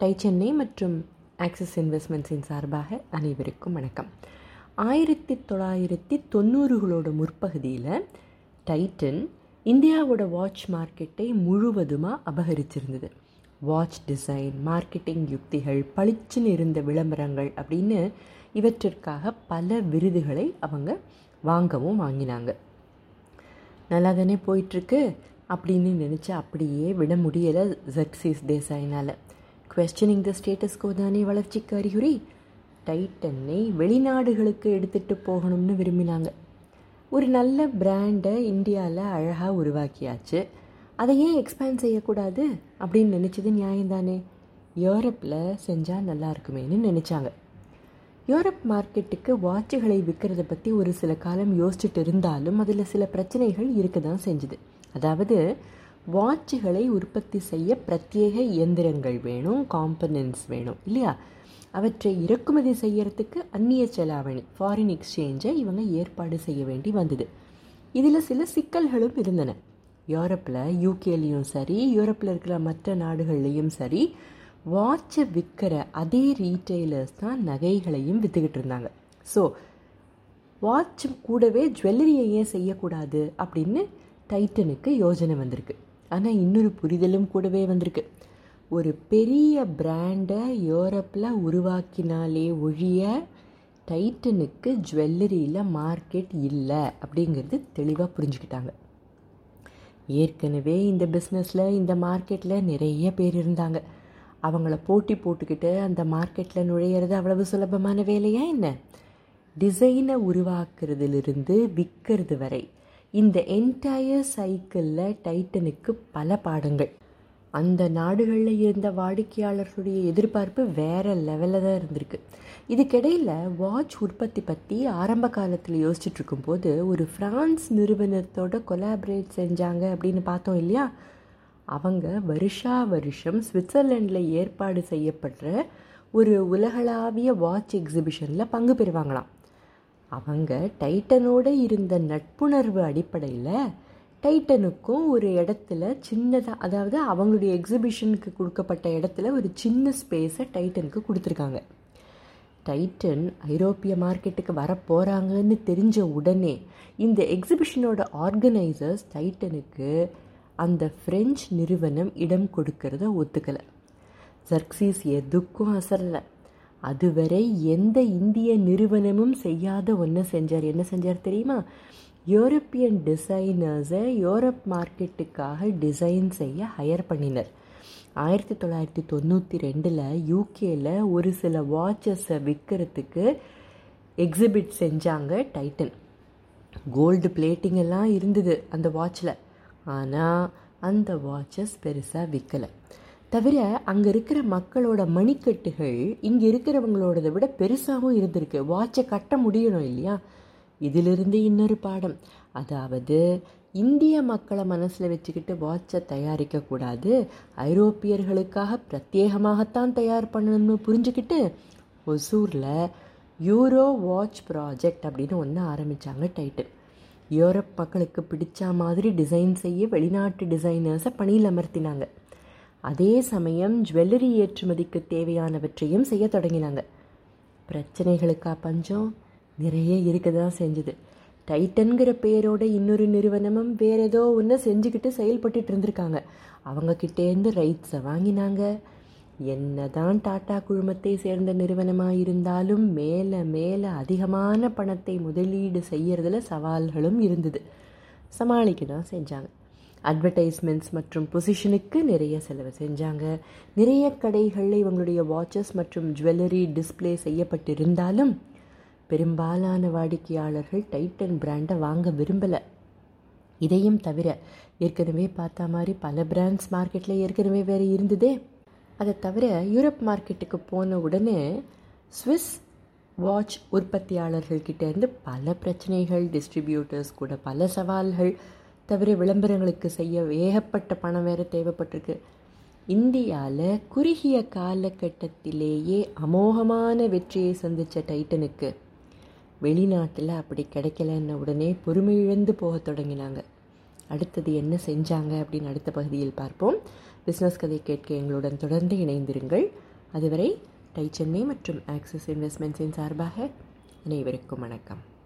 Tie Chennai மற்றும் axis இன்வெஸ்ட்மெண்ட்ஸின் சார்பாக அனைவருக்கும் வணக்கம். ஆயிரத்தி தொள்ளாயிரத்தி தொண்ணூறுகளோட முற்பகுதியில் டைட்டன் இந்தியாவோட வாட்ச் மார்க்கெட்டை முழுவதுமாக அபகரிச்சிருந்தது. வாட்ச் டிசைன் மார்க்கெட்டிங் யுக்திகள் பளிச்சுன்னு இருந்த விளம்பரங்கள் அப்படின்னு இவற்றிற்காக பல விருதுகளை அவங்க வாங்கவும் வாங்கினாங்க. நல்லா தானே போயிட்டுருக்கு அப்படின்னு நினச்சி அப்படியே விட முடியலை ஜெக்சிஸ் தேசாயினால். கொஸ்டினிங் த ஸ்டேட்டஸ்கோ தானே வளர்ச்சிக்கு அறிகுறி டைட்டனை வெளிநாடுகளுக்கு எடுத்துகிட்டு போகணும்னு விரும்பினாங்க. ஒரு நல்ல பிராண்டை இந்தியாவில் அழகாக உருவாக்கியாச்சு. அதை ஏன் எக்ஸ்பேண்ட் செய்யக்கூடாது? அப்படின்னு நினச்சது நியாயம்தானே. யூரோப்பில் செஞ்சால் நல்லா இருக்குமேன்னு நினச்சாங்க. யூரோப் மார்க்கெட்டுக்கு வாட்சுகளை விற்கிறத பற்றி ஒரு சில காலம் யோசிச்சுட்டு இருந்தாலும் அதில் சில பிரச்சனைகள் இருக்க தான் செஞ்சுது. அதாவது வாட்சுகளை உற்பத்தி செய்ய பிரத்யேக இயந்திரங்கள் வேணும் காம்பனன்ட்ஸ் வேணும் இல்லையா? அவற்றை இறக்குமதி செய்யறதுக்கு அந்நிய செலாவணி ஃபாரின் எக்ஸ்சேஞ்சை இவங்க ஏற்பாடு செய்ய வேண்டி வந்தது. இதில் சில சிக்கல்களும் இருந்தன. யூரோப்பில் யூகேலேயும் சரி யூரோப்பில் இருக்கிற மற்ற நாடுகள்லேயும் சரி வாட்சை விற்கிற அதே ரீட்டெய்லர்ஸ் தான் நகைகளையும் விற்றுக்கிட்டு இருந்தாங்க. ஸோ வாட்ச் கூடவே ஜுவல்லரியை ஏன் செய்யக்கூடாது அப்படின்னு டைட்டனுக்கு யோஜனை வந்திருக்கு. ஆனால் இன்னொரு புரிதலும் கூடவே வந்திருக்கு. ஒரு பெரிய பிராண்டை யூரோப்பில் உருவாக்கினாலே ஒழிய டைட்டனுக்கு ஜுவல்லரியில் மார்க்கெட் இல்லை அப்படிங்கிறது தெளிவாக புரிஞ்சுக்கிட்டாங்க. ஏற்கனவே இந்த பிஸ்னஸில் இந்த மார்க்கெட்டில் நிறைய பேர் இருந்தாங்க. அவங்கள போட்டி போட்டுக்கிட்டு அந்த மார்க்கெட்டில் நுழையிறது அவ்வளவு சுலபமான வேலையா என்ன? டிசைனை உருவாக்குறதுலேருந்து விற்கிறது வரை இந்த என்டையர் சைக்கிளில் டைட்டனுக்கு பல பாடங்கள். அந்த நாடுகளில் இருந்த வாடிக்கையாளர்களுடைய எதிர்பார்ப்பு வேறு லெவலில் தான் இருந்திருக்கு. இதுக்கிடையில் வாட்ச் உற்பத்தி பற்றி ஆரம்ப காலத்தில் யோசிச்சுட்டு இருக்கும்போது ஒரு ஃப்ரான்ஸ் நிறுவனத்தோட கொலாபரேட் செஞ்சாங்க அப்படின்னு பார்த்தோம் இல்லையா? அவங்க வருஷா வருஷம் சுவிட்சர்லாண்டில் ஏற்பாடு செய்யப்படுற ஒரு உலகளாவிய வாட்ச் எக்ஸிபிஷனில் பங்கு பெறுவாங்களாம். அவங்க டைட்டனோட இருந்த நட்புணர்வு அடிப்படையில் டைட்டனுக்கும் ஒரு இடத்துல சின்னதாக அதாவது அவங்களுடைய எக்ஸிபிஷனுக்கு கொடுக்கப்பட்ட இடத்துல ஒரு சின்ன ஸ்பேஸை டைட்டனுக்கு கொடுத்துருக்காங்க. டைட்டன் ஐரோப்பிய மார்க்கெட்டுக்கு வர போகிறாங்கன்னு தெரிஞ்ச உடனே இந்த எக்ஸிபிஷனோட ஆர்கனைசர்ஸ் டைட்டனுக்கு அந்த ஃப்ரெஞ்ச் நிறுவனம் இடம் கொடுக்கறத ஒத்துக்கலை. ஜர்க்சிஸ் எதுக்கும் அசரலை. அதுவரை எந்த இந்திய நிறுவனமும் செய்யாத ஒன்று செஞ்சார். என்ன செஞ்சார் தெரியுமா? யூரோப்பியன் டிசைனர்ஸை யூரோப் மார்க்கெட்டுக்காக டிசைன் செய்ய ஹையர் பண்ணினர். ஆயிரத்தி தொள்ளாயிரத்தி தொண்ணூற்றி ரெண்டில் யூகேயில் ஒரு சில வாட்சஸை விற்கிறதுக்கு எக்ஸிபிட் செஞ்சாங்க டைட்டன் கோல்டு பிளேட்டிங் எல்லாம் இருந்தது அந்த வாட்சில் ஆனால் அந்த வாட்சஸ் பெருசாக விற்கலை தவிர அங்கே இருக்கிற மக்களோட மணிக்கட்டுகள் இங்கே இருக்கிறவங்களோடதை விட பெருசாகவும் இருந்திருக்கு. வாட்சை கட்ட முடியணும் இல்லையா? இதிலிருந்து இன்னொரு பாடம். அதாவது இந்திய மக்களை மனசில் வச்சுக்கிட்டு வாட்சை தயாரிக்கக்கூடாது ஐரோப்பியர்களுக்காக பிரத்யேகமாகத்தான் தயார் பண்ணணும்னு புரிஞ்சுக்கிட்டு ஒசூரில் யூரோ வாட்ச் ப்ராஜெக்ட் அப்படின்னு ஒன்று ஆரம்பித்தாங்க டைட்டில் யூரோப் மக்களுக்கு பிடிச்ச மாதிரி டிசைன் செய்ய வெளிநாட்டு டிசைனர்ஸை பணியில் அமர்த்தினாங்க. அதே சமயம் ஜுவல்லரி ஏற்றுமதிக்கு தேவையானவற்றையும் செய்ய தொடங்கினாங்க. பிரச்சனைகளுக்கா பஞ்சம்? நிறைய இருக்க தான் செஞ்சுது. டைட்டன்கிற பேரோட இன்னொரு நிறுவனமும் வேற ஏதோ ஒன்று செஞ்சுக்கிட்டு செயல்பட்டு இருந்திருக்காங்க. அவங்கக்கிட்டேருந்து ரைட்ஸை வாங்கினாங்க. என்ன தான் டாடா குழுமத்தை சேர்ந்த நிறுவனமாக இருந்தாலும் மேலே மேலே அதிகமான பணத்தை முதலீடு செய்யறதுல சவால்களும் இருந்தது. சமாளிக்க தான் செஞ்சாங்க. அட்வர்டைஸ்மெண்ட்ஸ் மற்றும் பொசிஷனுக்கு நிறைய செலவு செஞ்சாங்க. நிறைய கடைகளில் இவங்களுடைய வாட்சஸ் மற்றும் ஜுவல்லரி டிஸ்பிளே செய்யப்பட்டிருந்தாலும் பெரும்பாலான வாடிக்கையாளர்கள் டைட்டன் பிராண்டை வாங்க விரும்பலை. இதையும் தவிர ஏற்கனவே பார்த்த மாதிரி பல பிராண்ட்ஸ் மார்க்கெட்டில் ஏற்கனவே வேறு இருந்ததே. அதை தவிர யூரோப் மார்க்கெட்டுக்கு போன உடனே ஸ்விஸ் வாட்ச் உற்பத்தியாளர்கள்கிட்டேருந்து பல பிரச்சனைகள் டிஸ்ட்ரிபியூட்டர்ஸ் கூட பல சவால்கள் தவிர விளம்பரங்களுக்கு செய்ய ஏகப்பட்ட பணம் வேறு தேவைப்பட்டிருக்கு. இந்தியாவில் குறுகிய காலகட்டத்திலேயே அமோகமான வெற்றியை சந்தித்த டைட்டனுக்கு வெளிநாட்டில் அப்படி கிடைக்கலன்ன உடனே பொறுமை இழந்து போக தொடங்கினாங்க. அடுத்தது என்ன செஞ்சாங்க அப்படின்னு அடுத்த பகுதியில் பார்ப்போம். பிஸ்னஸ் கதை கேட்க எங்களுடன் தொடர்ந்து இணைந்திருங்கள். அதுவரை டைச்சன்மே மற்றும் ஆக்சிஸ் இன்வெஸ்ட்மெண்ட்ஸின் சார்பாக அனைவருக்கும் வணக்கம்.